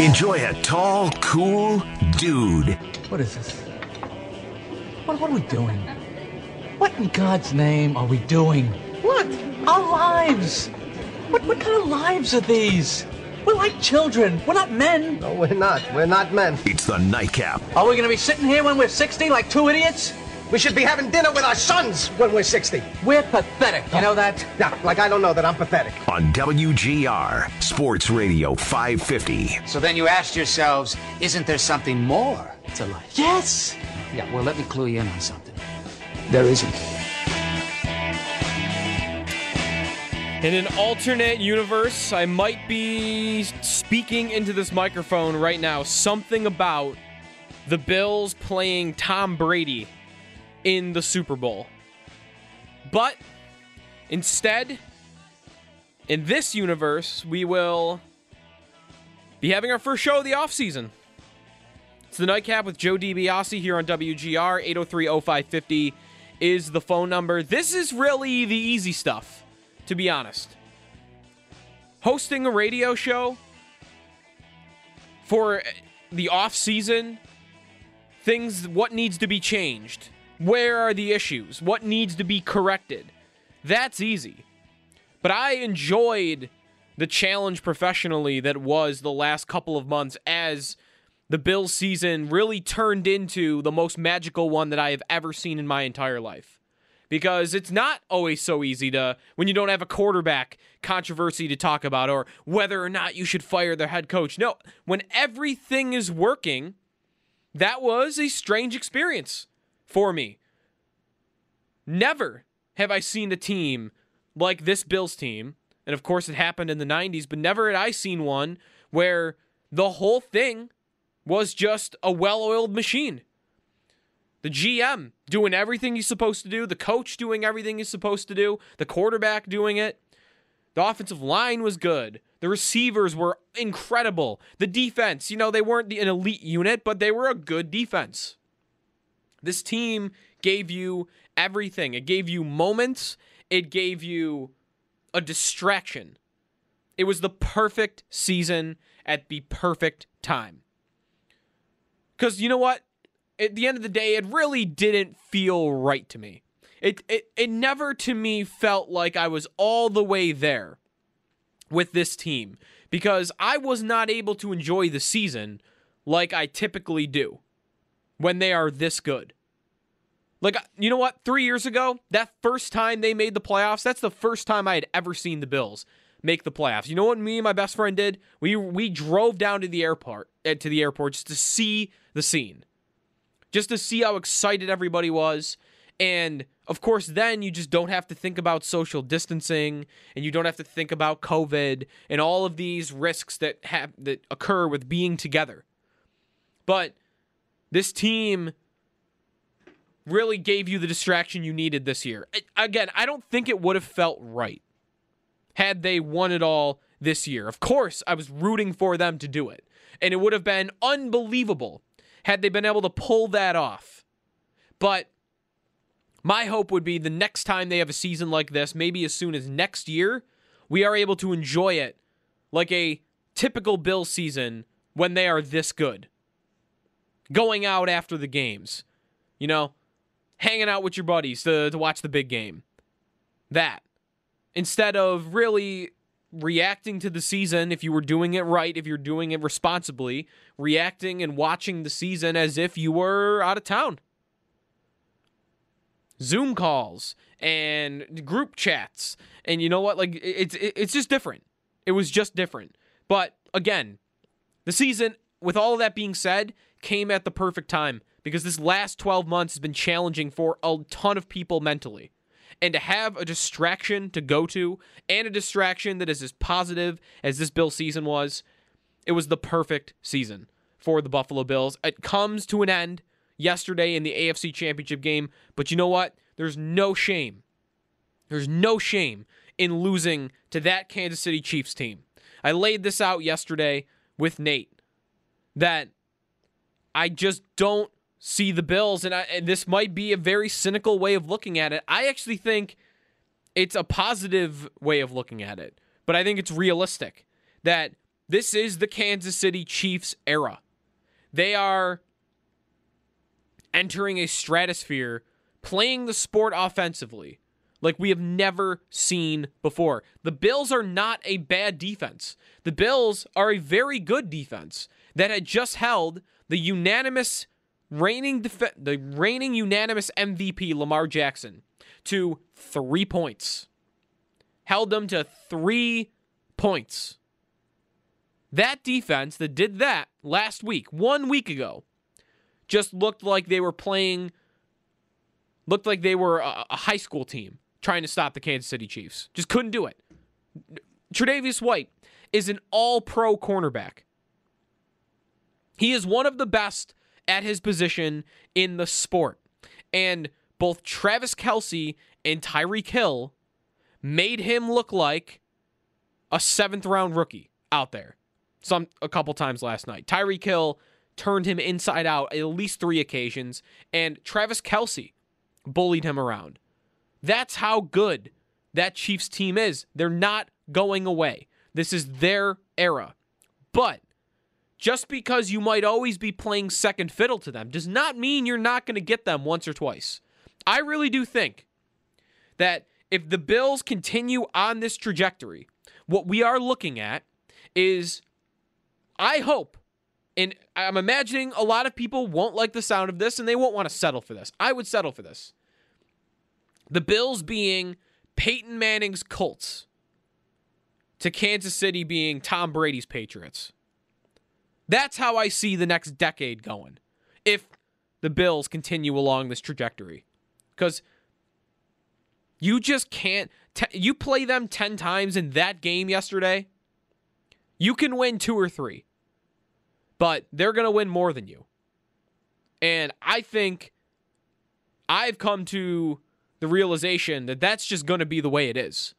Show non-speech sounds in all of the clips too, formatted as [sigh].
Enjoy a tall, cool dude. What is this? What, what are we doing? What in God's name are we doing? What? Our lives! What, what kind of lives are these? We're like children. We're not men. No, we're not. We're not men. It's the nightcap. Are we going to be sitting here when we're 60 like two idiots? We should be having dinner with our sons when we're 60. We're pathetic. You know that? Yeah, like I don't know that I'm pathetic. On WGR, Sports Radio 550. So then you asked yourselves, isn't there something more to life? Yes. Yeah, well, let me clue you in on something. There isn't. In an alternate universe, I might be speaking into this microphone right now something about the Bills playing Tom Brady in the Super Bowl. But instead, in this universe, we will be having our first show of the offseason. It's the nightcap with Joe DiBiase here on WGR. 803 0550 is the phone number. This is really the easy stuff, to be honest. Hosting a radio show for the off season, things, what needs to be changed where are the issues? What needs to be corrected? That's easy. But I enjoyed the challenge professionally that was the last couple of months as the Bills season really turned into the most magical one that I have ever seen in my entire life. Because it's not always so easy to, when you don't have a quarterback controversy to talk about or whether or not you should fire the head coach. No, when everything is working, that was a strange experience for me. Never have I seen a team like this Bills team, and of course it happened in the 90s, but never had I seen one where the whole thing was just a well oiled machine. The GM doing everything he's supposed to do, the coach doing everything he's supposed to do, the quarterback doing it. The offensive line was good. The receivers were incredible. The defense, you know, they weren't an elite unit, but they were a good defense. This team gave you everything. It gave you moments, it gave you a distraction. It was the perfect season at the perfect time. Because you know what? At the end of the day, it really didn't feel right to me. It, it, it never to me felt like I was all the way there with this team because I was not able to enjoy the season like I typically do when they are this good. Like, you know what? Three years ago, that first time they made the playoffs, that's the first time I had ever seen the Bills make the playoffs. You know what me and my best friend did? We we drove down to the airport uh, to the airport just to see the scene. Just to see how excited everybody was. And of course, then you just don't have to think about social distancing and you don't have to think about COVID and all of these risks that have that occur with being together. But this team really gave you the distraction you needed this year. Again, I don't think it would have felt right had they won it all this year. Of course, I was rooting for them to do it. And it would have been unbelievable had they been able to pull that off. But my hope would be the next time they have a season like this, maybe as soon as next year, we are able to enjoy it like a typical Bill season when they are this good. Going out after the games. You know, hanging out with your buddies to, to watch the big game. That. Instead of really reacting to the season if you were doing it right, if you're doing it responsibly, reacting and watching the season as if you were out of town. Zoom calls and group chats. And you know what? Like it's it's just different. It was just different. But again, the season with all of that being said came at the perfect time because this last 12 months has been challenging for a ton of people mentally. And to have a distraction to go to and a distraction that is as positive as this Bill season was, it was the perfect season for the Buffalo Bills. It comes to an end yesterday in the AFC Championship game, but you know what? There's no shame. There's no shame in losing to that Kansas City Chiefs team. I laid this out yesterday with Nate that I just don't see the Bills, and, I, and this might be a very cynical way of looking at it. I actually think it's a positive way of looking at it, but I think it's realistic that this is the Kansas City Chiefs era. They are entering a stratosphere, playing the sport offensively like we have never seen before. The Bills are not a bad defense. The Bills are a very good defense that had just held the unanimous reigning def- the reigning unanimous MVP Lamar Jackson to 3 points. Held them to 3 points. That defense that did that last week, 1 week ago, just looked like they were playing looked like they were a, a high school team trying to stop the Kansas City Chiefs. Just couldn't do it. Tre'Davious White is an all pro cornerback. He is one of the best at his position in the sport. And both Travis Kelce and Tyreek Hill made him look like a seventh round rookie out there. Some a couple times last night. Tyreek Hill turned him inside out at least three occasions, and Travis Kelce bullied him around. That's how good that Chiefs team is. They're not going away. This is their era. But just because you might always be playing second fiddle to them does not mean you're not going to get them once or twice. I really do think that if the Bills continue on this trajectory, what we are looking at is, I hope, and I'm imagining a lot of people won't like the sound of this and they won't want to settle for this. I would settle for this. The Bills being Peyton Manning's Colts to Kansas City being Tom Brady's Patriots. That's how I see the next decade going if the Bills continue along this trajectory. Because you just can't. T- you play them 10 times in that game yesterday, you can win two or three, but they're going to win more than you. And I think I've come to the realization that that's just going to be the way it is.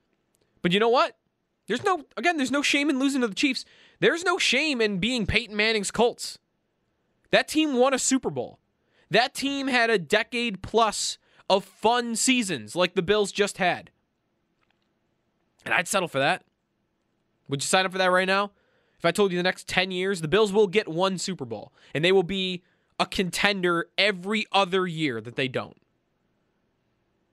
But you know what? There's no, again, there's no shame in losing to the Chiefs. There's no shame in being Peyton Manning's Colts. That team won a Super Bowl. That team had a decade plus of fun seasons like the Bills just had. And I'd settle for that. Would you sign up for that right now? If I told you the next 10 years, the Bills will get one Super Bowl and they will be a contender every other year that they don't.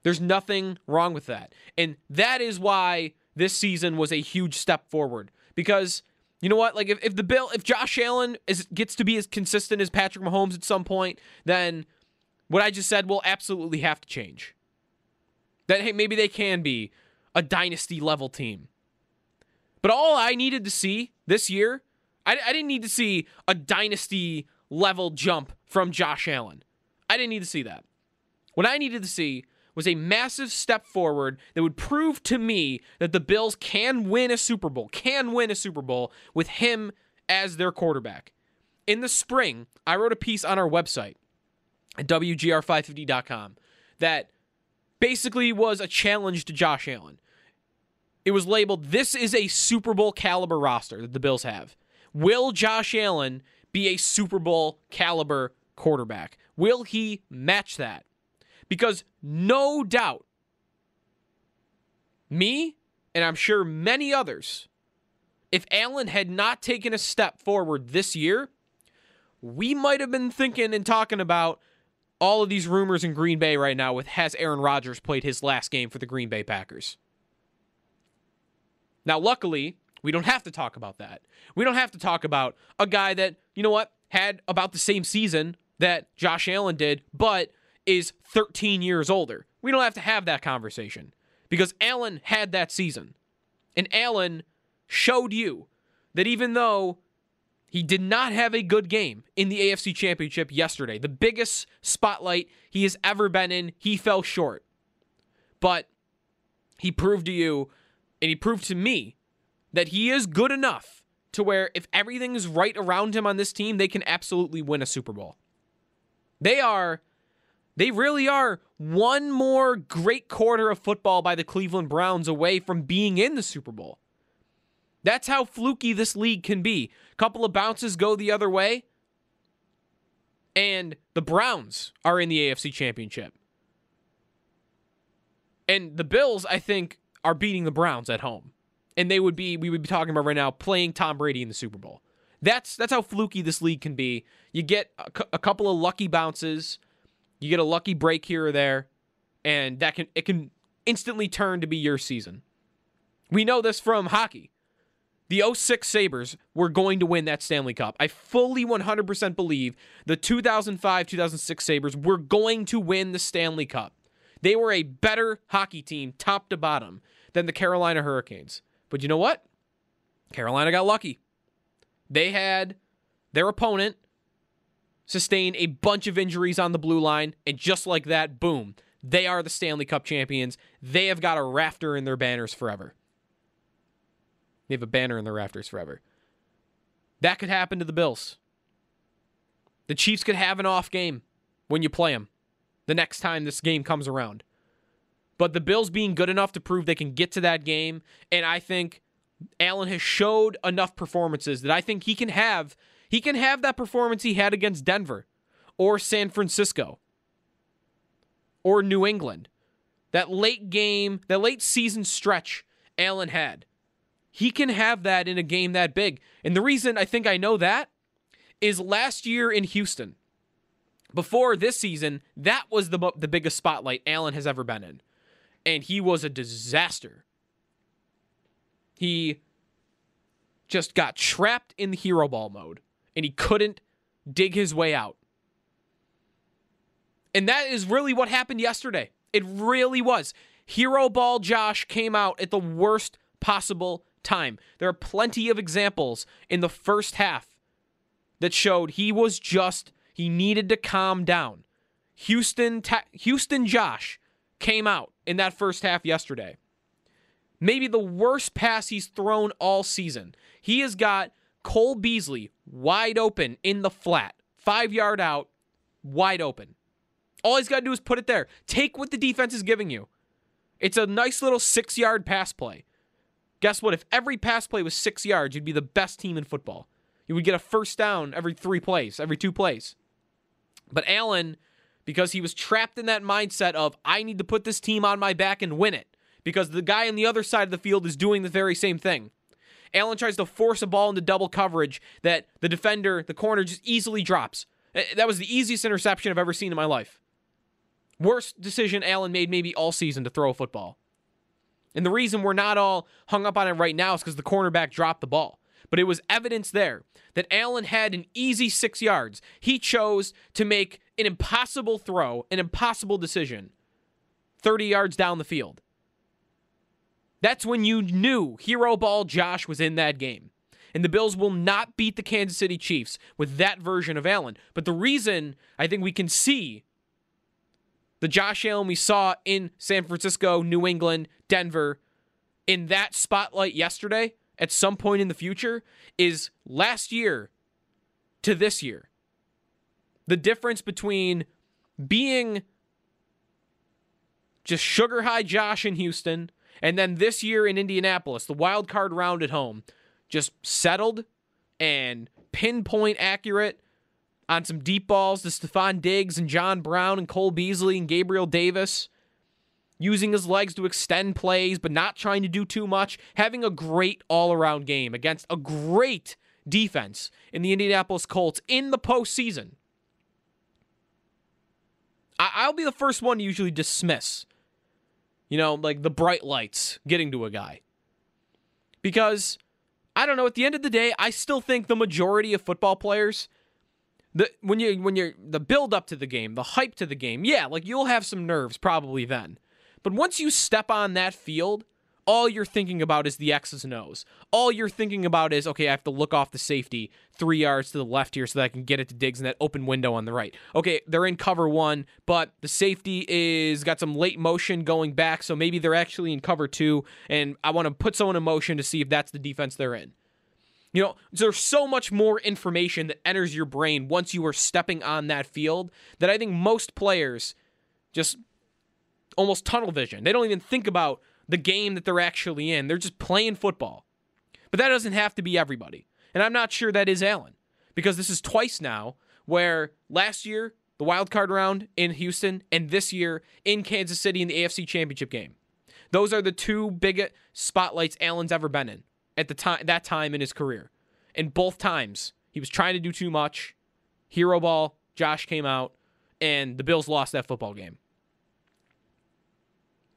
There's nothing wrong with that. And that is why this season was a huge step forward. Because you know what? Like if, if the Bill if Josh Allen is gets to be as consistent as Patrick Mahomes at some point, then what I just said will absolutely have to change. That hey, maybe they can be a dynasty level team. But all I needed to see this year, I, I didn't need to see a dynasty level jump from Josh Allen. I didn't need to see that. What I needed to see was a massive step forward that would prove to me that the Bills can win a Super Bowl, can win a Super Bowl with him as their quarterback. In the spring, I wrote a piece on our website at WGR550.com that basically was a challenge to Josh Allen. It was labeled, This is a Super Bowl caliber roster that the Bills have. Will Josh Allen be a Super Bowl caliber quarterback? Will he match that? Because no doubt, me, and I'm sure many others, if Allen had not taken a step forward this year, we might have been thinking and talking about all of these rumors in Green Bay right now with has Aaron Rodgers played his last game for the Green Bay Packers. Now, luckily, we don't have to talk about that. We don't have to talk about a guy that, you know what, had about the same season that Josh Allen did, but is 13 years older. We don't have to have that conversation because Allen had that season. And Allen showed you that even though he did not have a good game in the AFC Championship yesterday, the biggest spotlight he has ever been in, he fell short. But he proved to you and he proved to me that he is good enough to where if everything is right around him on this team, they can absolutely win a Super Bowl. They are, they really are one more great quarter of football by the Cleveland Browns away from being in the Super Bowl. That's how fluky this league can be. A couple of bounces go the other way, and the Browns are in the AFC Championship. And the Bills, I think, are beating the Browns at home. And they would be, we would be talking about right now, playing Tom Brady in the Super Bowl. That's that's how fluky this league can be. You get a, a couple of lucky bounces, you get a lucky break here or there, and that can it can instantly turn to be your season. We know this from hockey. The 06 Sabres were going to win that Stanley Cup. I fully 100% believe the 2005 2006 Sabres were going to win the Stanley Cup. They were a better hockey team, top to bottom, than the Carolina Hurricanes. But you know what? Carolina got lucky. They had their opponent sustain a bunch of injuries on the blue line, and just like that, boom, they are the Stanley Cup champions. They have got a rafter in their banners forever. They have a banner in their rafters forever. That could happen to the Bills. The Chiefs could have an off game when you play them the next time this game comes around. But the Bills being good enough to prove they can get to that game, and I think Allen has showed enough performances that I think he can have he can have that performance he had against Denver or San Francisco or New England. That late game, that late season stretch Allen had. He can have that in a game that big. And the reason I think I know that is last year in Houston. Before this season, that was the the biggest spotlight Allen has ever been in. And he was a disaster. He just got trapped in the hero ball mode and he couldn't dig his way out. And that is really what happened yesterday. It really was. Hero ball Josh came out at the worst possible time. There are plenty of examples in the first half that showed he was just he needed to calm down. Houston Houston Josh came out in that first half yesterday. Maybe the worst pass he's thrown all season. He has got Cole Beasley wide open in the flat, five yard out, wide open. All he's got to do is put it there. Take what the defense is giving you. It's a nice little six yard pass play. Guess what? If every pass play was six yards, you'd be the best team in football. You would get a first down every three plays, every two plays. But Allen, because he was trapped in that mindset of, I need to put this team on my back and win it, because the guy on the other side of the field is doing the very same thing. Allen tries to force a ball into double coverage that the defender, the corner, just easily drops. Eh, that was the easiest interception I've ever seen in my life. Worst decision Allen made maybe all season to throw a football. And the reason we're not all hung up on it right now is because the cornerback dropped the ball. But it was evidence there that Allen had an easy six yards. He chose to make an impossible throw, an impossible decision 30 yards down the field. That's when you knew Hero Ball Josh was in that game. And the Bills will not beat the Kansas City Chiefs with that version of Allen. But the reason I think we can see the Josh Allen we saw in San Francisco, New England, Denver, in that spotlight yesterday at some point in the future is last year to this year. The difference between being just sugar high Josh in Houston and then this year in Indianapolis, the wild card round at home, just settled and pinpoint accurate on some deep balls to Stefon Diggs and John Brown and Cole Beasley and Gabriel Davis, using his legs to extend plays, but not trying to do too much, having a great all around game against a great defense in the Indianapolis Colts in the postseason. I'll be the first one to usually dismiss, you know, like the bright lights getting to a guy. Because I don't know, at the end of the day, I still think the majority of football players the when you when you're the build up to the game, the hype to the game, yeah, like you'll have some nerves probably then. But once you step on that field, all you're thinking about is the X's and O's. All you're thinking about is, okay, I have to look off the safety three yards to the left here so that I can get it to Diggs in that open window on the right. Okay, they're in cover one, but the safety is got some late motion going back, so maybe they're actually in cover two, and I want to put someone in motion to see if that's the defense they're in. You know, there's so much more information that enters your brain once you are stepping on that field that I think most players just almost tunnel vision. They don't even think about the game that they're actually in. They're just playing football. But that doesn't have to be everybody. And I'm not sure that is Allen because this is twice now where last year, the wild card round in Houston, and this year in Kansas City in the AFC Championship game. Those are the two biggest spotlights Allen's ever been in at the time that time in his career. And both times he was trying to do too much. Hero ball, Josh came out, and the Bills lost that football game.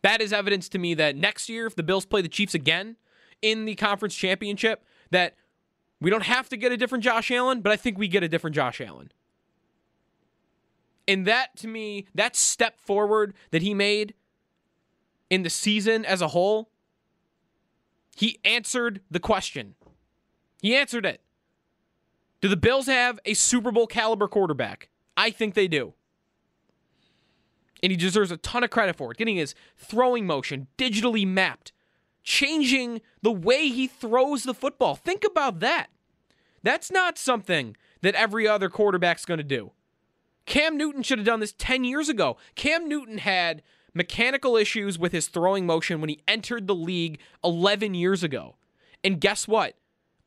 That is evidence to me that next year, if the Bills play the Chiefs again in the conference championship, that we don't have to get a different Josh Allen, but I think we get a different Josh Allen. And that to me, that step forward that he made in the season as a whole, he answered the question. He answered it. Do the Bills have a Super Bowl caliber quarterback? I think they do and he deserves a ton of credit for it. Getting his throwing motion digitally mapped, changing the way he throws the football. Think about that. That's not something that every other quarterback's going to do. Cam Newton should have done this 10 years ago. Cam Newton had mechanical issues with his throwing motion when he entered the league 11 years ago. And guess what?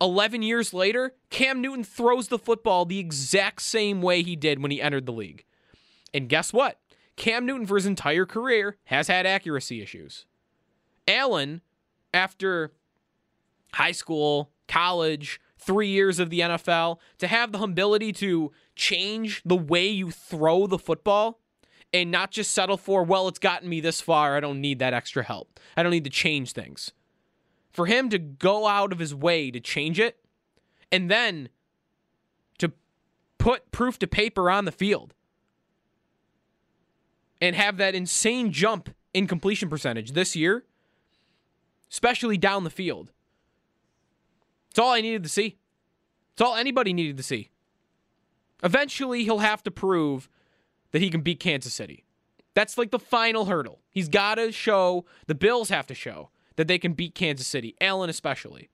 11 years later, Cam Newton throws the football the exact same way he did when he entered the league. And guess what? Cam Newton, for his entire career, has had accuracy issues. Allen, after high school, college, three years of the NFL, to have the humility to change the way you throw the football and not just settle for, well, it's gotten me this far. I don't need that extra help. I don't need to change things. For him to go out of his way to change it and then to put proof to paper on the field and have that insane jump in completion percentage this year, especially down the field. It's all I needed to see. It's all anybody needed to see. Eventually, he'll have to prove that he can beat Kansas City. That's like the final hurdle. He's got to show, the Bills have to show that they can beat Kansas City, Allen especially.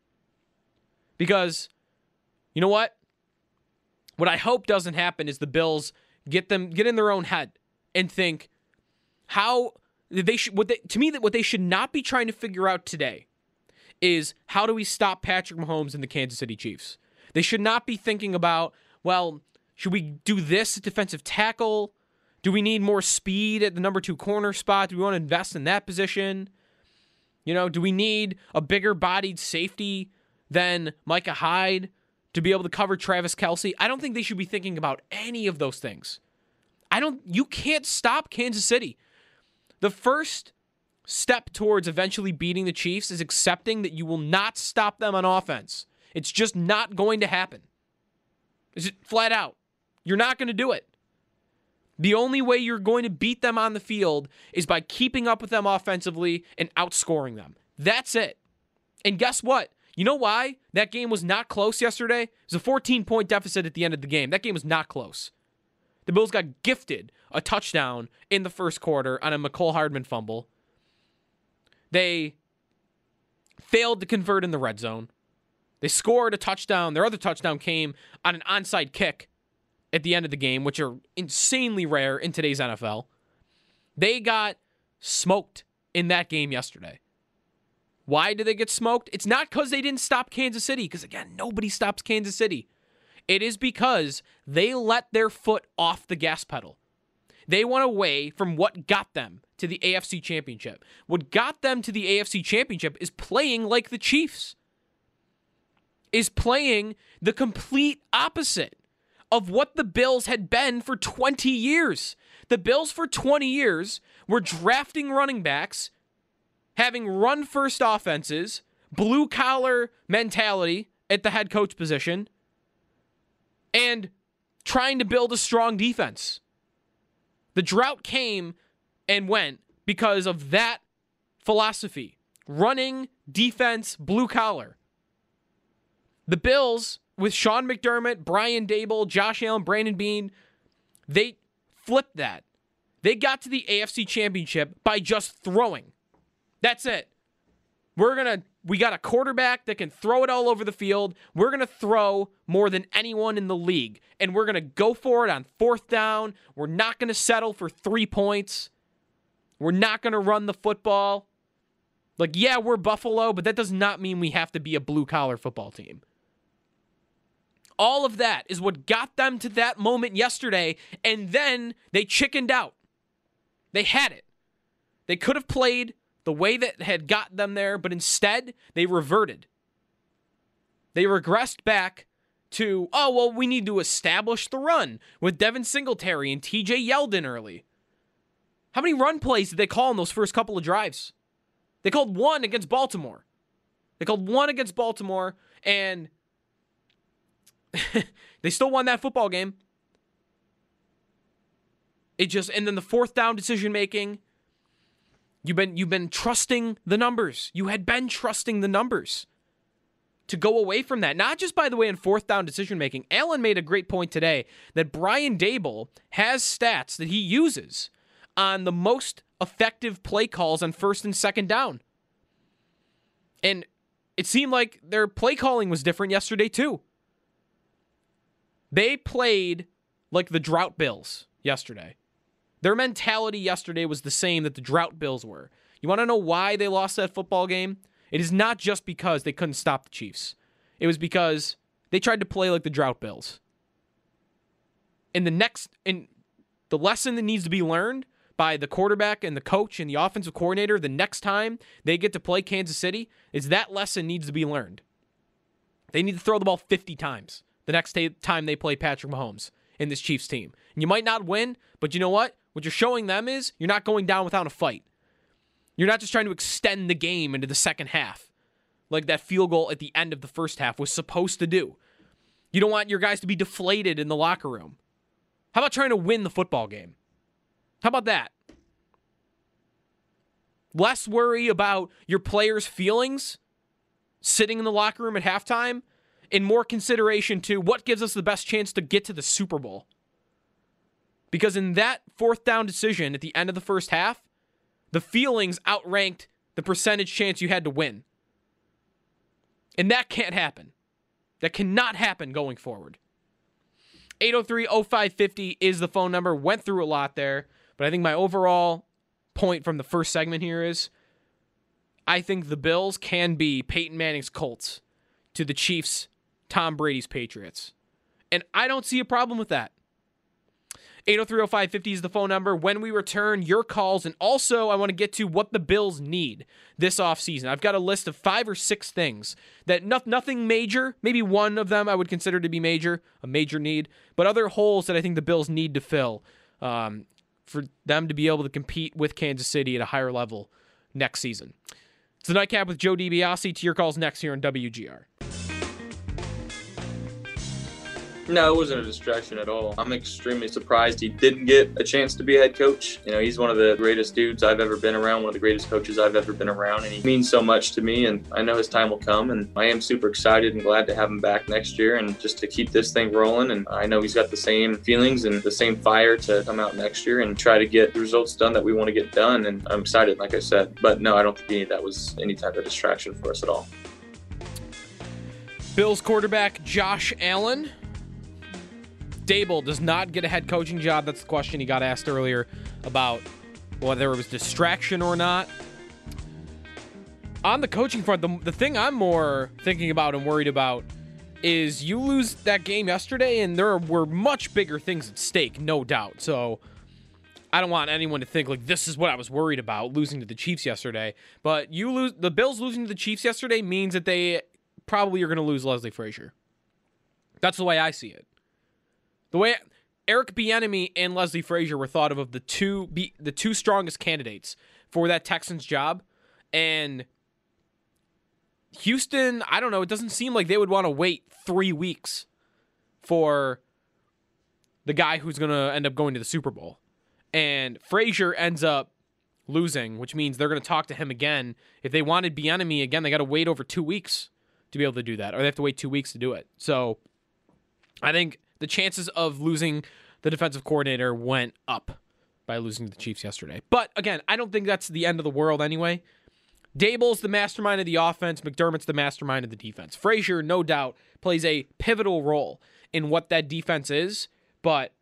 Because, you know what? What I hope doesn't happen is the Bills get them get in their own head and think how they should what they to me that what they should not be trying to figure out today is how do we stop Patrick Mahomes and the Kansas City Chiefs? They should not be thinking about, well, should we do this defensive tackle? Do we need more speed at the number 2 corner spot? Do we want to invest in that position? You know, do we need a bigger bodied safety than Micah Hyde to be able to cover Travis Kelce? I don't think they should be thinking about any of those things. I don't you can't stop Kansas City. The first step towards eventually beating the Chiefs is accepting that you will not stop them on offense. It's just not going to happen. Is it flat out? You're not going to do it. The only way you're going to beat them on the field is by keeping up with them offensively and outscoring them. That's it. And guess what? You know why that game was not close yesterday? It was a 14 point deficit at the end of the game. That game was not close. The Bills got gifted a touchdown in the first quarter on a Mecole Hardman fumble. They failed to convert in the red zone. They scored a touchdown. Their other touchdown came on an onside kick at the end of the game, which are insanely rare in today's NFL. They got smoked in that game yesterday. Why did they get smoked? It's not because they didn't stop Kansas City, because again, nobody stops Kansas City. It is because they let their foot off the gas pedal. They went away from what got them to the AFC Championship. What got them to the AFC Championship is playing like the Chiefs, is playing the complete opposite of what the Bills had been for 20 years. The Bills for 20 years were drafting running backs, having run first offenses, blue collar mentality at the head coach position and trying to build a strong defense. The drought came and went because of that philosophy running defense, blue collar. The Bills, with Sean McDermott, Brian Daboll, Josh Allen, Brandon Beane, they flipped that. They got to the AFC Championship by just throwing. That's it. We're going to we got a quarterback that can throw it all over the field. We're going to throw more than anyone in the league and we're going to go for it on fourth down. We're not going to settle for 3 points. We're not going to run the football. Like yeah, we're Buffalo, but that does not mean we have to be a blue collar football team. All of that is what got them to that moment yesterday and then they chickened out. They had it. They could have played the way that had got them there, but instead they reverted. They regressed back to, oh, well, we need to establish the run with Devin Singletary and TJ Yeldon early. How many run plays did they call in those first couple of drives? They called one against Baltimore. They called one against Baltimore, and [laughs] they still won that football game. It just and then the fourth down decision making. You've been you've been trusting the numbers. You had been trusting the numbers to go away from that. Not just by the way in fourth down decision making. Allen made a great point today that Brian Daboll has stats that he uses on the most effective play calls on first and second down. And it seemed like their play calling was different yesterday too. They played like the drought bills yesterday. Their mentality yesterday was the same that the drought bills were. You want to know why they lost that football game? It is not just because they couldn't stop the Chiefs. It was because they tried to play like the drought bills. And the next and the lesson that needs to be learned by the quarterback and the coach and the offensive coordinator the next time they get to play Kansas City is that lesson needs to be learned. They need to throw the ball 50 times the next time they play Patrick Mahomes in this Chiefs team. And you might not win, but you know what? What you're showing them is you're not going down without a fight. You're not just trying to extend the game into the second half, like that field goal at the end of the first half was supposed to do. You don't want your guys to be deflated in the locker room. How about trying to win the football game? How about that? Less worry about your players' feelings sitting in the locker room at halftime and more consideration to what gives us the best chance to get to the Super Bowl. Because in that fourth down decision at the end of the first half, the feelings outranked the percentage chance you had to win. And that can't happen. That cannot happen going forward. 803 0550 is the phone number. Went through a lot there, but I think my overall point from the first segment here is I think the Bills can be Peyton Manning's Colts to the Chiefs' Tom Brady's Patriots. And I don't see a problem with that. 8030550 is the phone number. When we return, your calls. And also, I want to get to what the Bills need this offseason. I've got a list of five or six things that no, nothing major, maybe one of them I would consider to be major, a major need, but other holes that I think the Bills need to fill um, for them to be able to compete with Kansas City at a higher level next season. It's the Nightcap with Joe DiBiase. To your calls next here on WGR. No, it wasn't a distraction at all. I'm extremely surprised he didn't get a chance to be a head coach. You know, he's one of the greatest dudes I've ever been around, one of the greatest coaches I've ever been around, and he means so much to me. And I know his time will come, and I am super excited and glad to have him back next year and just to keep this thing rolling. And I know he's got the same feelings and the same fire to come out next year and try to get the results done that we want to get done. And I'm excited, like I said. But no, I don't think any of that was any type of distraction for us at all. Bills quarterback Josh Allen Daboll does not get a head coaching job. That's the question he got asked earlier about whether it was distraction or not. On the coaching front, the, the thing I'm more thinking about and worried about is you lose that game yesterday, and there were much bigger things at stake, no doubt. So I don't want anyone to think like this is what I was worried about losing to the Chiefs yesterday. But you lose the Bills losing to the Chiefs yesterday means that they probably are going to lose Leslie Frazier. That's the way I see it. The way Eric Bieniemy and Leslie Frazier were thought of of the two be, the two strongest candidates for that Texans job, and Houston, I don't know. It doesn't seem like they would want to wait three weeks for the guy who's going to end up going to the Super Bowl. And Frazier ends up losing, which means they're going to talk to him again. If they wanted Bieniemy again, they got to wait over two weeks to be able to do that, or they have to wait two weeks to do it. So I think the chances of losing the defensive coordinator went up by losing to the Chiefs yesterday. But again, I don't think that's the end of the world anyway. Daboll's the mastermind of the offense. McDermott's the mastermind of the defense. Frazier, no doubt, plays a pivotal role in what that defense is, but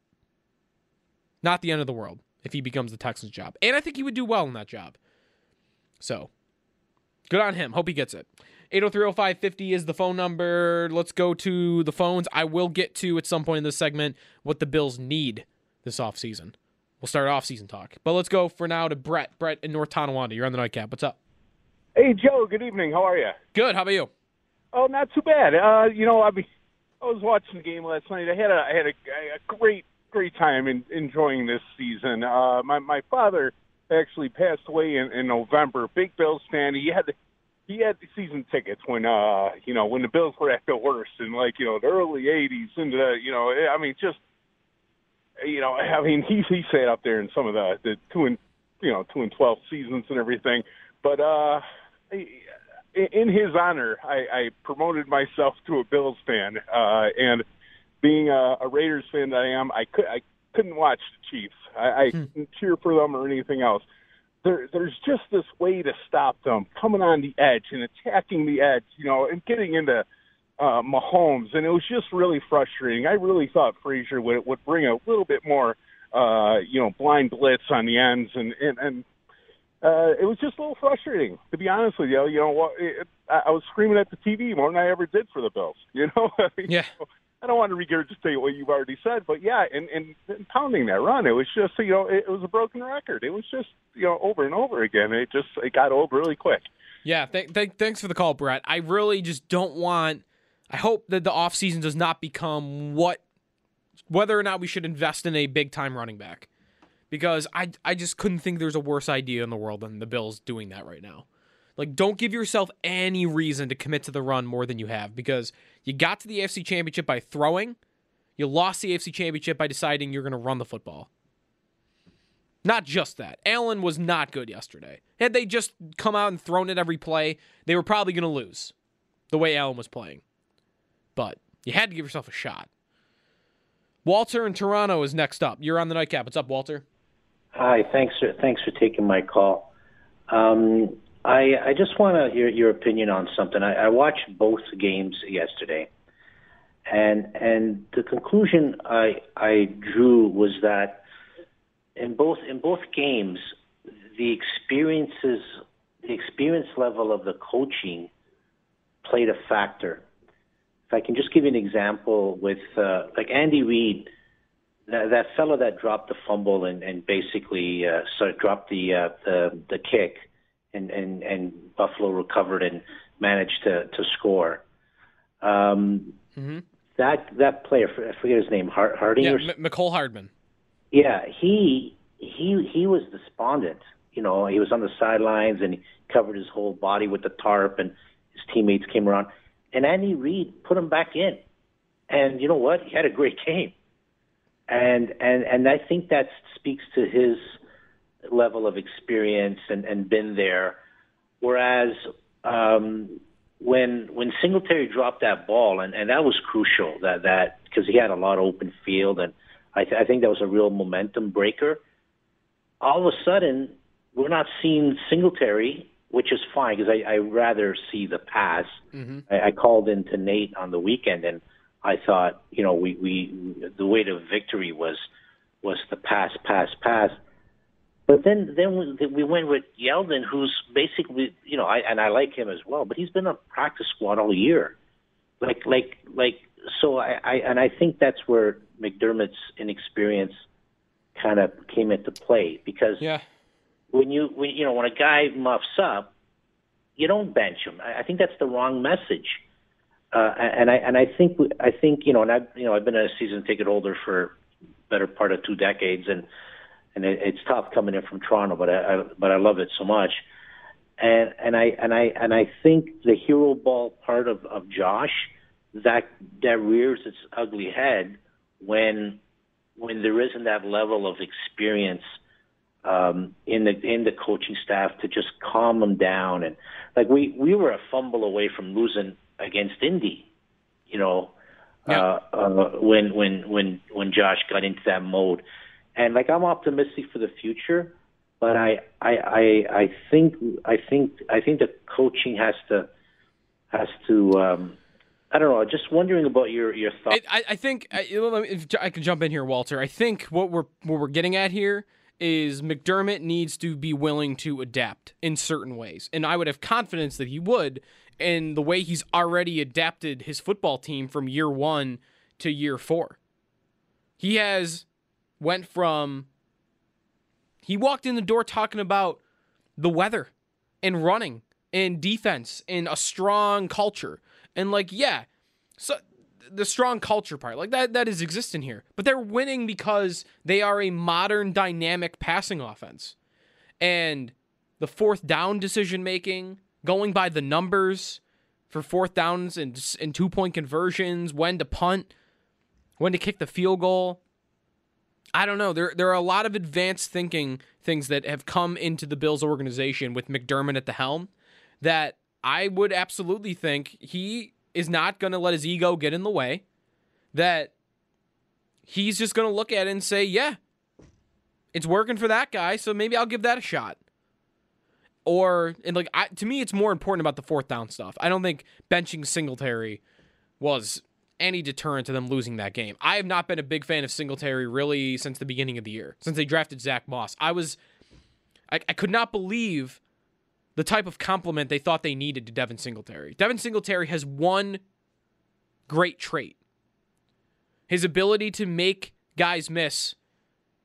not the end of the world if he becomes the Texans' job. And I think he would do well in that job. So, good on him. Hope he gets it. 8030550 is the phone number. Let's go to the phones. I will get to at some point in this segment what the Bills need this offseason. We'll start off-season talk. But let's go for now to Brett. Brett in North Tonawanda. You're on the nightcap. What's up? Hey, Joe. Good evening. How are you? Good. How about you? Oh, not too bad. Uh, you know, I mean, I was watching the game last night. I had a I had a, a great great time in, enjoying this season. Uh, my my father actually passed away in, in November. Big Bills fan. He had he had the season tickets when uh you know when the Bills were at their worst in like you know the early '80s and the you know I mean just you know I mean he he sat up there in some of the the two and you know two and twelve seasons and everything, but uh in his honor I, I promoted myself to a Bills fan uh and being a, a Raiders fan that I am I could I couldn't watch the Chiefs. I, I hmm. couldn't cheer for them or anything else there, there's just this way to stop them coming on the edge and attacking the edge, you know, and getting into uh, Mahomes, and it was just really frustrating. I really thought Frazier would would bring a little bit more, uh, you know, blind blitz on the ends, and and and uh, it was just a little frustrating, to be honest with you. You know, what it, I was screaming at the TV more than I ever did for the Bills. [laughs] You know, yeah. [laughs] I don't want to regurgitate what you've already said, but yeah, and, and, and pounding that run, it was just you know it, it was a broken record. It was just you know over and over again. It just it got old really quick. Yeah, th- th- thanks for the call, Brett. I really just don't want. I hope that the offseason does not become what whether or not we should invest in a big time running back, because I I just couldn't think there's a worse idea in the world than the Bills doing that right now. Like, don't give yourself any reason to commit to the run more than you have because you got to the AFC Championship by throwing. You lost the AFC Championship by deciding you're going to run the football. Not just that. Allen was not good yesterday. Had they just come out and thrown it every play, they were probably going to lose the way Allen was playing. But you had to give yourself a shot. Walter in Toronto is next up. You're on the nightcap. What's up, Walter? Hi. Thanks for thanks for taking my call. Um, I, I just want to hear your opinion on something. I, I watched both games yesterday, and and the conclusion I I drew was that in both in both games, the experiences the experience level of the coaching played a factor. If I can just give you an example with uh, like Andy Reid, that, that fellow that dropped the fumble and, and basically uh, so dropped the, uh, the the kick and and and Buffalo recovered and managed to to score. Um, mm-hmm. That that player, I forget his name, Harding. Yeah, or, M- Mecole Hardman. Yeah, he he he was despondent. You know, he was on the sidelines and he covered his whole body with the tarp, and his teammates came around, and Andy Reid put him back in. And you know what? He had a great [laughs] game, and and and I think that speaks to his level of experience and, and been there. Whereas um, when when Singletary dropped that ball, and, and that was crucial that that because he had a lot of open field, and I, th- I think that was a real momentum breaker. All of a sudden, we're not seeing Singletary, which is fine because I, I rather see the pass. Mm-hmm. I, I called into Nate on the weekend, and I thought, you know, we, we the way to victory was was the pass, pass, pass. But then, then we went with Yeldon, who's basically, you know, I, and I like him as well, but he's been a practice squad all year. Like, like, like, so I, I and I think that's where McDermott's inexperience kind of came into play because yeah. when you, when you know, when a guy muffs up, you don't bench him. I, I think that's the wrong message. Uh, and I and I think I think you know, and I you know, I've been a season ticket holder for better part of two decades, and and it, it's tough coming in from Toronto, but I, I but I love it so much. and and I and I and I think the hero ball part of of Josh that that rears its ugly head when when there isn't that level of experience um, in the in the coaching staff to just calm them down. And like we we were a fumble away from losing against Indy, you know, uh, uh, when when when when Josh got into that mode, and like I'm optimistic for the future, but I I I, I think I think I think the coaching has to has to. Um, I don't know. Just wondering about your your thoughts. I, I think I, I can jump in here, Walter. I think what we're what we're getting at here is McDermott needs to be willing to adapt in certain ways, and I would have confidence that he would in the way he's already adapted his football team from year one to year four. He has went from he walked in the door talking about the weather and running and defense and a strong culture. And like yeah so the strong culture part like that that is existent here. But they're winning because they are a modern dynamic passing offense. And the fourth down decision making going by the numbers for fourth downs and, and two point conversions when to punt when to kick the field goal I don't know. There there are a lot of advanced thinking things that have come into the Bills organization with McDermott at the helm that I would absolutely think he is not going to let his ego get in the way. That he's just going to look at it and say, "Yeah, it's working for that guy, so maybe I'll give that a shot." Or and like I, to me, it's more important about the fourth down stuff. I don't think benching Singletary was any deterrent to them losing that game. I have not been a big fan of Singletary really since the beginning of the year, since they drafted Zach Moss. I was, I, I could not believe the type of compliment they thought they needed to Devin Singletary. Devin Singletary has one great trait his ability to make guys miss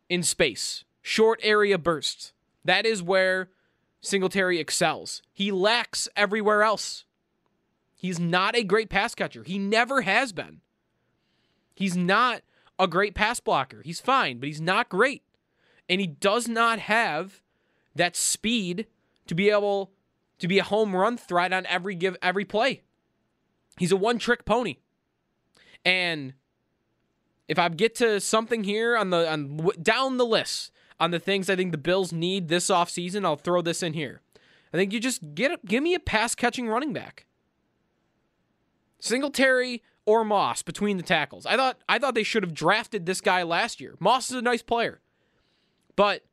in space, short area bursts. That is where Singletary excels. He lacks everywhere else. He's not a great pass catcher. He never has been. He's not a great pass blocker. He's fine, but he's not great. And he does not have that speed to be able to be a home run threat on every give every play. He's a one-trick pony. And if I get to something here on the on down the list on the things I think the Bills need this offseason, I'll throw this in here. I think you just get give me a pass catching running back. Singletary or Moss between the tackles. I thought I thought they should have drafted this guy last year. Moss is a nice player. But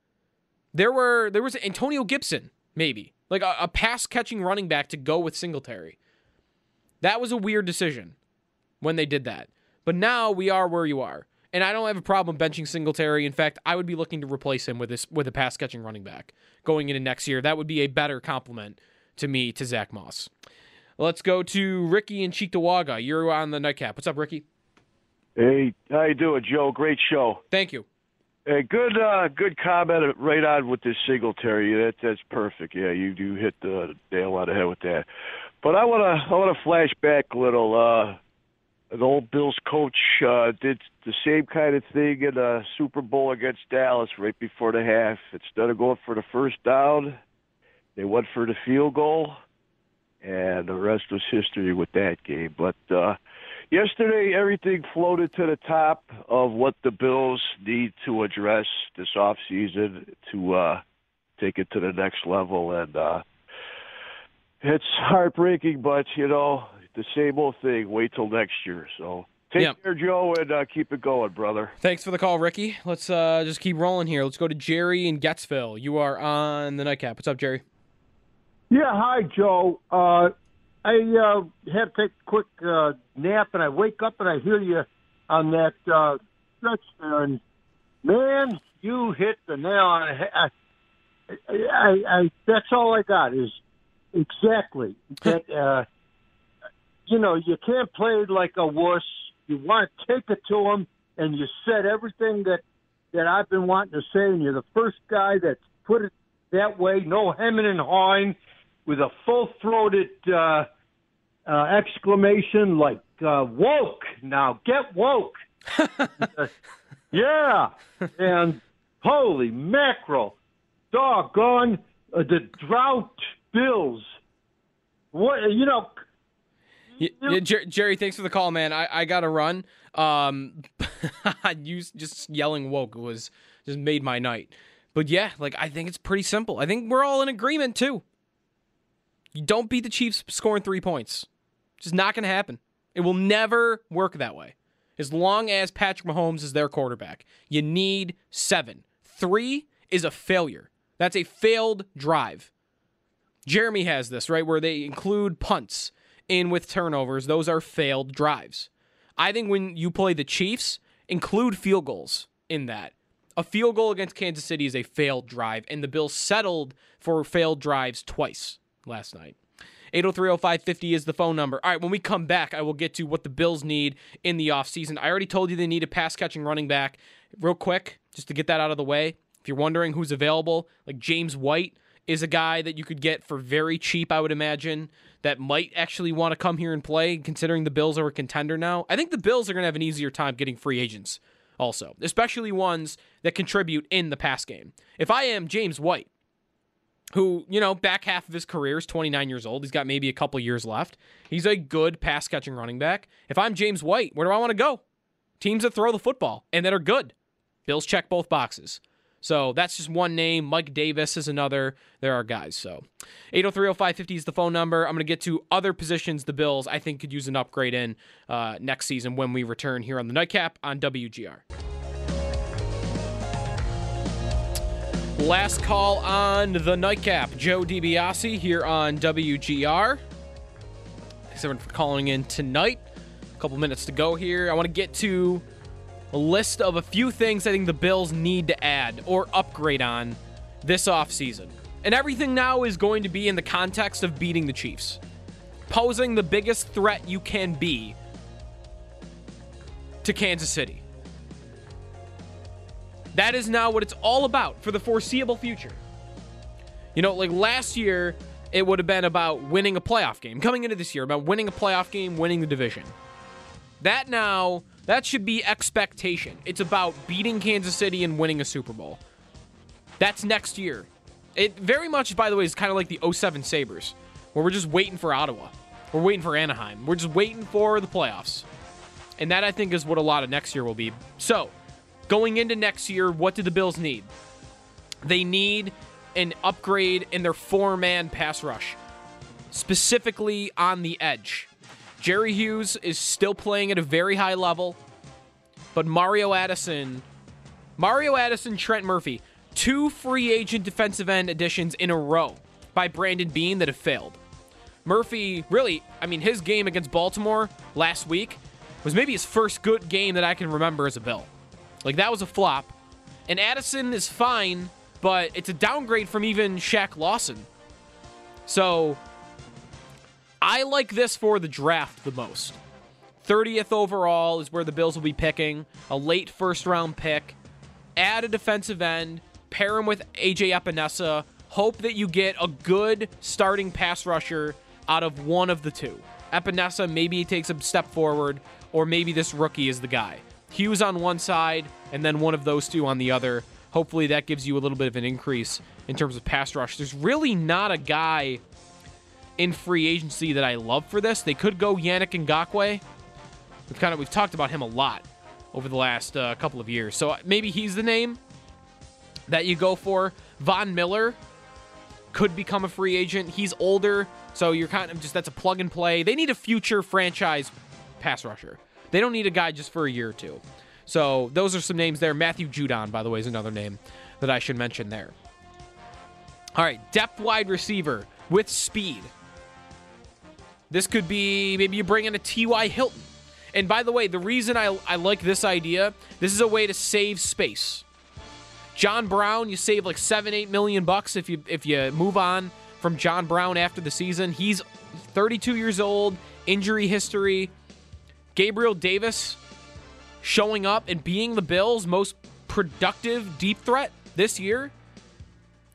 there were there was Antonio Gibson, maybe. Like a, a pass catching running back to go with Singletary. That was a weird decision when they did that. But now we are where you are. And I don't have a problem benching Singletary. In fact, I would be looking to replace him with this with a pass catching running back going into next year. That would be a better compliment to me to Zach Moss. Let's go to Ricky and Cheektowaga. You're on the nightcap. What's up, Ricky? Hey, how you doing, Joe? Great show. Thank you. Hey, good, uh, good comment right on with this Singletary. That that's perfect. Yeah, you do hit the nail on the head with that. But I wanna I wanna flash back a little. Uh, the old Bills coach uh, did the same kind of thing in a Super Bowl against Dallas right before the half. Instead of going for the first down, they went for the field goal and the rest was history with that game. But uh, yesterday, everything floated to the top of what the Bills need to address this off season to uh, take it to the next level, and uh, it's heartbreaking, but you know the same old thing. Wait till next year. So. Take yep. care, Joe, and uh, keep it going, brother. Thanks for the call, Ricky. Let's uh, just keep rolling here. Let's go to Jerry in Getzville. You are on the nightcap. What's up, Jerry? Yeah, hi, Joe. Uh, I uh, had to take a quick uh, nap, and I wake up and I hear you on that uh, stretch there, and man, you hit the nail on the head. I, I, I, that's all I got is exactly that. [laughs] Uh, you know, you can't play like a wuss. You want to take it to them, and you said everything that that I've been wanting to say, and you're the first guy that's put it that way. No hemming and hawing with a full-throated uh, uh, exclamation like uh, "woke." Now get woke. [laughs] yeah, and holy mackerel, doggone uh, the drought Bills. What you know? Yeah, yeah, Jer- Jerry, thanks for the call, man. I, I got to run. Um, [laughs] you just yelling woke was just made my night. But yeah, like I think it's pretty simple. I think we're all in agreement too. You don't beat the Chiefs scoring three points. Just not going to happen. It will never work that way. As long as Patrick Mahomes is their quarterback, you need seven. Three is a failure. That's a failed drive. Jeremy has this, right, where they include punts in with turnovers. Those are failed drives. I think when you play the Chiefs, include field goals in that. A field goal against Kansas City is a failed drive, and the Bills settled for failed drives twice last night. 8030550 is the phone number. All right, when we come back, I will get to what the Bills need in the offseason. I already told you they need a pass catching running back. Real quick, just to get that out of the way, if you're wondering who's available, like James White is a guy that you could get for very cheap, I would imagine, that might actually want to come here and play, considering the Bills are a contender now. I think the Bills are going to have an easier time getting free agents also, especially ones that contribute in the pass game. If I am James White, who, you know, back half of his career is 29 years old. He's got maybe a couple years left. He's a good pass catching running back. If I'm James White, where do I want to go? Teams that throw the football and that are good. Bills check both boxes. So that's just one name. Mike Davis is another. There are guys. So 8030550 is the phone number. I'm going to get to other positions the Bills I think could use an upgrade in uh, next season when we return here on the Nightcap on WGR. Last call on the Nightcap. Joe DiBiase here on WGR. Thanks everyone for calling in tonight. A couple minutes to go here. I want to get to a list of a few things I think the Bills need to add or upgrade on this offseason. And everything now is going to be in the context of beating the Chiefs, posing the biggest threat you can be to Kansas City. That is now what it's all about for the foreseeable future. You know, like last year, it would have been about winning a playoff game. Coming into this year, about winning a playoff game, winning the division. That now, that should be expectation. It's about beating Kansas City and winning a Super Bowl. That's next year. It very much, by the way, is kind of like the 07 Sabres, where we're just waiting for Ottawa. We're waiting for Anaheim. We're just waiting for the playoffs. And that, I think, is what a lot of next year will be. So, going into next year, what do the Bills need? They need an upgrade in their four man pass rush, specifically on the edge. Jerry Hughes is still playing at a very high level, but Mario Addison, Mario Addison, Trent Murphy, two free agent defensive end additions in a row by Brandon Beane that have failed. Murphy, really, I mean, his game against Baltimore last week was maybe his first good game that I can remember as a Bill. Like, that was a flop. And Addison is fine, but it's a downgrade from even Shaq Lawson. So, I like this for the draft the most. 30th overall is where the Bills will be picking, a late first round pick. Add a defensive end, pair him with AJ Epenesa. Hope that you get a good starting pass rusher out of one of the two. Epenesa maybe he takes a step forward, or maybe this rookie is the guy. Hughes on one side, and then one of those two on the other. Hopefully that gives you a little bit of an increase in terms of pass rush. There's really not a guy in free agency that I love for this. They could go Yannick Ngakoue. We've kind of we've talked about him a lot over the last uh, couple of years, so maybe he's the name that you go for. Von Miller could become a free agent. He's older, so you're kind of just that's a plug and play. They need a future franchise pass rusher. They don't need a guy just for a year or two. So those are some names there. Matthew Judon, by the way, is another name that I should mention there. All right, depth wide receiver with speed. This could be maybe you bring in a T.Y. Hilton. And by the way, the reason I, I like this idea, this is a way to save space. John Brown, you save like seven, eight million bucks if you if you move on from John Brown after the season. He's 32 years old, injury history. Gabriel Davis showing up and being the Bills' most productive deep threat this year.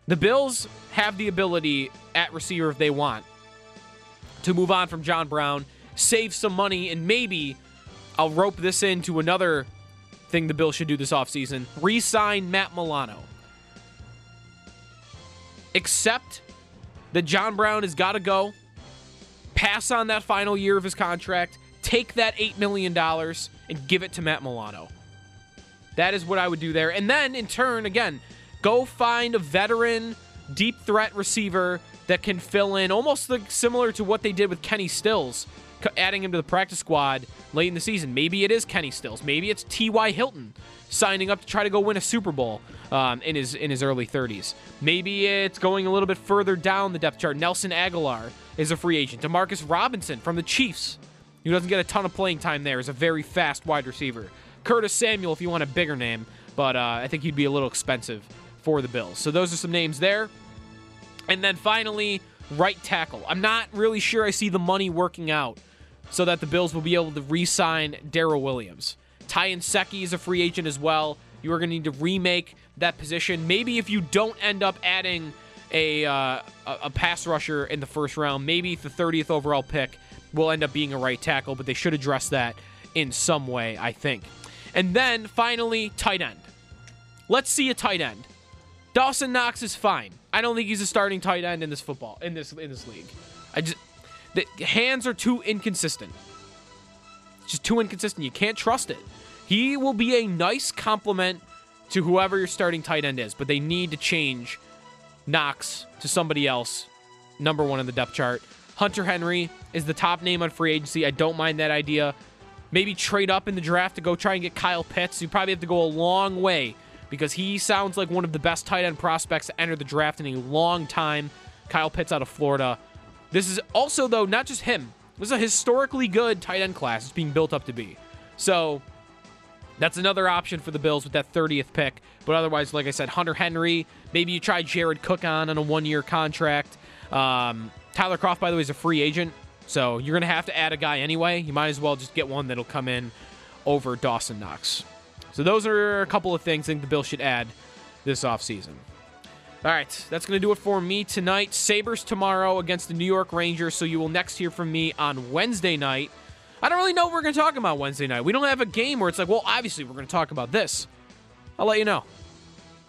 The Bills have the ability at receiver if they want to move on from John Brown, save some money, and maybe I'll rope this into another thing the Bills should do this offseason re sign Matt Milano. Accept that John Brown has got to go, pass on that final year of his contract, take that $8 million, and give it to Matt Milano. That is what I would do there. And then, in turn, again, go find a veteran, deep threat receiver that can fill in almost similar to what they did with Kenny Stills, adding him to the practice squad late in the season. Maybe it is Kenny Stills. Maybe it's T.Y. Hilton signing up to try to go win a Super Bowl um, in his in his early 30s. Maybe it's going a little bit further down the depth chart. Nelson Agholor is a free agent. Demarcus Robinson from the Chiefs, who doesn't get a ton of playing time there, is a very fast wide receiver. Curtis Samuel, if you want a bigger name, but uh, I think he'd be a little expensive for the Bills. So those are some names there. And then finally, right tackle. I'm not really sure I see the money working out so that the Bills will be able to re sign Daryl Williams. Ty Nsekhe is a free agent as well. You are going to need to remake that position. Maybe if you don't end up adding a, uh, a pass rusher in the first round, maybe the 30th overall pick will end up being a right tackle, but they should address that in some way, I think. And then finally, tight end. Let's see a tight end. Dawson Knox is fine. I don't think he's a starting tight end in this football in this in this league. I just the hands are too inconsistent. Just too inconsistent. You can't trust it. He will be a nice complement to whoever your starting tight end is, but they need to change Knox to somebody else. Number one in the depth chart. Hunter Henry is the top name on free agency. I don't mind that idea. Maybe trade up in the draft to go try and get Kyle Pitts. You probably have to go a long way because he sounds like one of the best tight end prospects to enter the draft in a long time. Kyle Pitts out of Florida. This is also, though, not just him. This is a historically good tight end class it's being built up to be. So that's another option for the Bills with that 30th pick. But otherwise, like I said, Hunter Henry. Maybe you try Jared Cook on on a one year contract. Um, Tyler Kroft, by the way, is a free agent. So you're going to have to add a guy anyway. You might as well just get one that'll come in over Dawson Knox. So those are a couple of things I think the Bills should add this offseason. All right, that's going to do it for me tonight. Sabres tomorrow against the New York Rangers. So you will next hear from me on Wednesday night. I don't really know what we're going to talk about Wednesday night. We don't have a game where it's like, well, obviously we're going to talk about this. I'll let you know.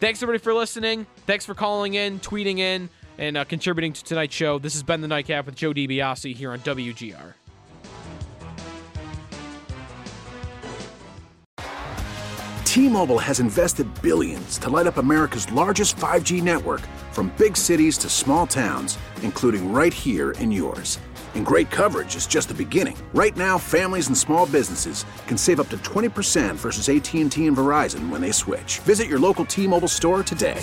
Thanks everybody for listening. Thanks for calling in, tweeting in, and uh, contributing to tonight's show. This has been the Nightcap with Joe DiBiase here on WGR. T-Mobile has invested billions to light up America's largest 5G network from big cities to small towns, including right here in yours. And great coverage is just the beginning. Right now, families and small businesses can save up to 20% versus AT&T and Verizon when they switch. Visit your local T-Mobile store today.